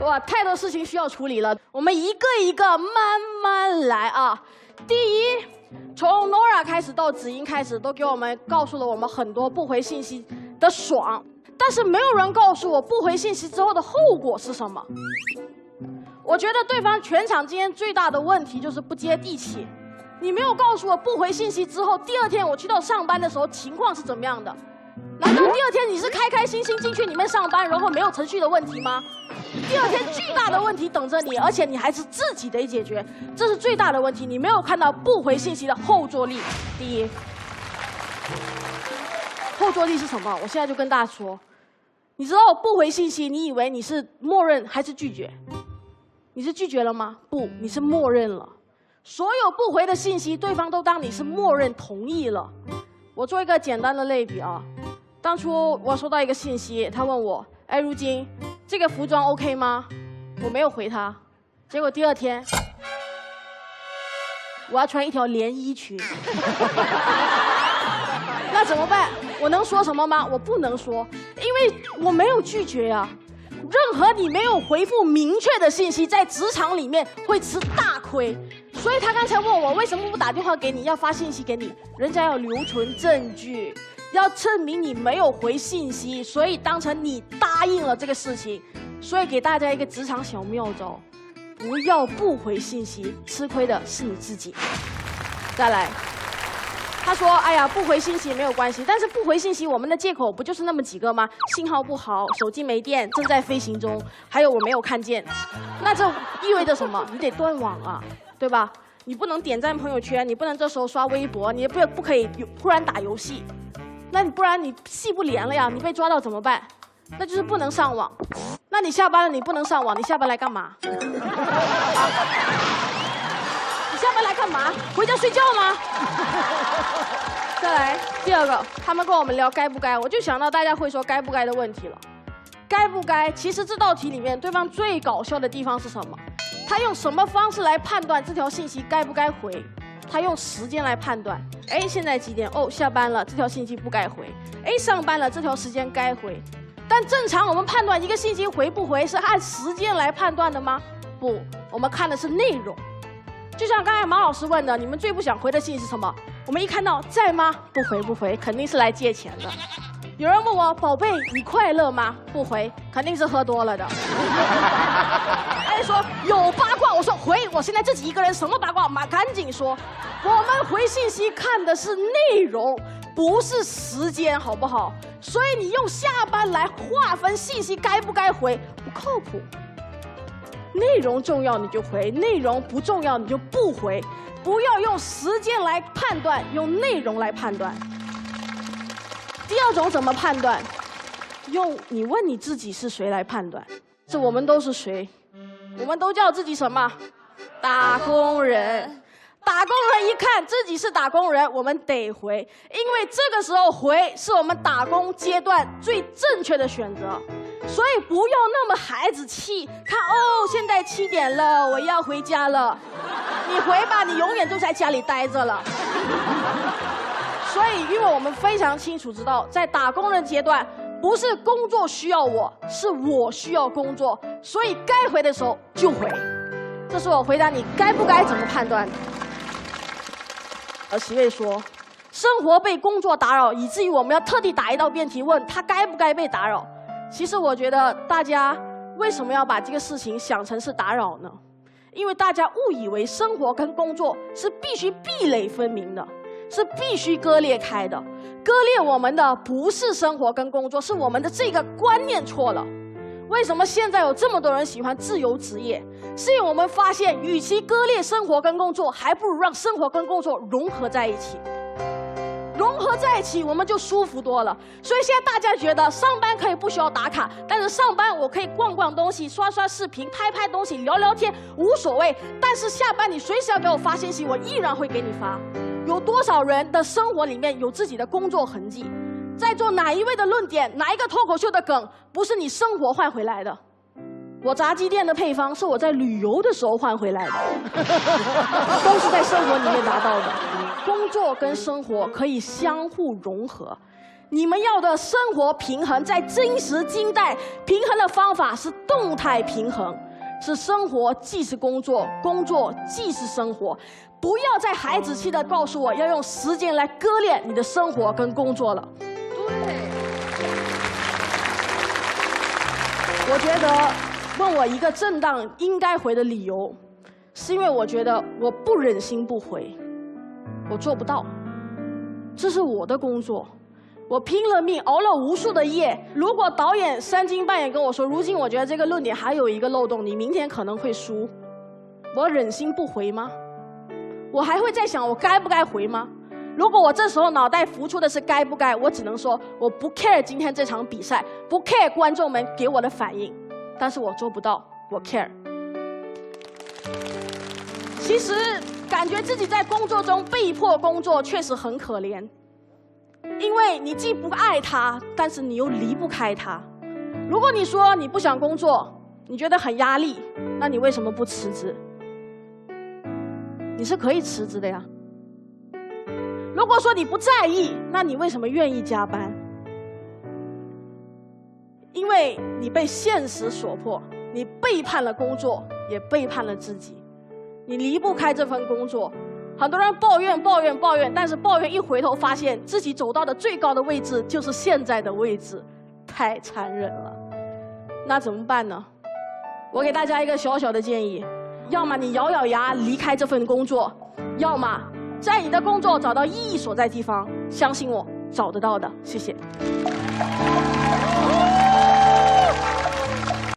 哇，太多事情需要处理了，我们一个一个慢慢来啊。第一，从 Nora 开始到子英开始，都给我们告诉了我们很多不回信息的爽，但是没有人告诉我不回信息之后的后果是什么。我觉得对方全场今天最大的问题就是不接地气。你没有告诉我不回信息之后，第二天我去到上班的时候情况是怎么样的？难道第二天你是开开心心进去里面上班，然后没有程序的问题吗？第二天巨大的问题等着你，而且你还是自己得解决，这是最大的问题。你没有看到不回信息的后坐力。第一，后坐力是什么？我现在就跟大家说，你知道不回信息，你以为你是默认还是拒绝？你是拒绝了吗？不，你是默认了。所有不回的信息，对方都当你是默认同意了。我做一个简单的类比啊，当初我收到一个信息，他问我：“哎，如今这个服装 OK 吗？”我没有回他，结果第二天我要穿一条连衣裙，那怎么办？我能说什么吗？我不能说，因为我没有拒绝呀。任何你没有回复明确的信息，在职场里面会吃大亏。所以他刚才问我为什么不打电话给你，要发信息给你，人家要留存证据，要证明你没有回信息，所以当成你答应了这个事情。所以给大家一个职场小妙招，不要不回信息，吃亏的是你自己。再来。他说：“哎呀，不回信息没有关系，但是不回信息，我们的借口不就是那么几个吗？信号不好，手机没电，正在飞行中，还有我没有看见。那这意味着什么？你得断网啊，对吧？你不能点赞朋友圈，你不能这时候刷微博，你不不可以突然打游戏。那你不然你戏不连了呀？你被抓到怎么办？那就是不能上网。那你下班了你不能上网，你下班来干嘛？” 你下班来干嘛？回家睡觉吗？再来第二个，他们跟我们聊该不该，我就想到大家会说该不该的问题了。该不该？其实这道题里面，对方最搞笑的地方是什么？他用什么方式来判断这条信息该不该回？他用时间来判断。哎，现在几点？哦，下班了，这条信息不该回。哎，上班了，这条时间该回。但正常我们判断一个信息回不回，是按时间来判断的吗？不，我们看的是内容。就像刚才马老师问的，你们最不想回的信息是什么？我们一看到在吗？不回不回，肯定是来借钱的。有人问我宝贝，你快乐吗？不回，肯定是喝多了的。哎，说有八卦，我说回，我现在自己一个人，什么八卦？妈赶紧说。我们回信息看的是内容，不是时间，好不好？所以你用下班来划分信息该不该回，不靠谱。内容重要你就回，内容不重要你就不回，不要用时间来判断，用内容来判断。第二种怎么判断？用你问你自己是谁来判断？这我们都是谁？我们都叫自己什么？打工人。打工人一看自己是打工人，我们得回，因为这个时候回是我们打工阶段最正确的选择。所以不要那么孩子气，看哦，现在七点了，我要回家了。你回吧，你永远都在家里待着了。所以，因为我们非常清楚知道，在打工人阶段，不是工作需要我，是我需要工作，所以该回的时候就回。这是我回答你该不该怎么判断的。而齐卫说，生活被工作打扰，以至于我们要特地打一道辩题，问他该不该被打扰。其实我觉得大家为什么要把这个事情想成是打扰呢？因为大家误以为生活跟工作是必须壁垒分明的，是必须割裂开的。割裂我们的不是生活跟工作，是我们的这个观念错了。为什么现在有这么多人喜欢自由职业？是因为我们发现，与其割裂生活跟工作，还不如让生活跟工作融合在一起。融合在一起，我们就舒服多了。所以现在大家觉得上班可以不需要打卡，但是上班我可以逛逛东西、刷刷视频、拍拍东西、聊聊天，无所谓。但是下班你随时要给我发信息，我依然会给你发。有多少人的生活里面有自己的工作痕迹？在做哪一位的论点，哪一个脱口秀的梗，不是你生活换回来的？我炸鸡店的配方是我在旅游的时候换回来的，都是在生活里面达到的。工作跟生活可以相互融合，你们要的生活平衡，在真实金代平衡的方法是动态平衡，是生活既是工作，工作既是生活。不要再孩子气的告诉我要用时间来割裂你的生活跟工作了。对。我觉得问我一个正当应该回的理由，是因为我觉得我不忍心不回，我做不到。这是我的工作。我拼了命熬了无数的夜。如果导演三更半夜跟我说：“如今我觉得这个论点还有一个漏洞，你明天可能会输。”我忍心不回吗？我还会在想我该不该回吗？如果我这时候脑袋浮出的是该不该，我只能说我不 care 今天这场比赛，不 care 观众们给我的反应，但是我做不到，我 care。其实感觉自己在工作中被迫工作，确实很可怜。你既不爱他，但是你又离不开他。如果你说你不想工作，你觉得很压力，那你为什么不辞职？你是可以辞职的呀。如果说你不在意，那你为什么愿意加班？因为你被现实所迫，你背叛了工作，也背叛了自己，你离不开这份工作。很多人抱怨抱怨抱怨，但是抱怨一回头，发现自己走到的最高的位置就是现在的位置，太残忍了。那怎么办呢？我给大家一个小小的建议：要么你咬咬牙离开这份工作，要么在你的工作找到意义所在地方。相信我，找得到的。谢谢。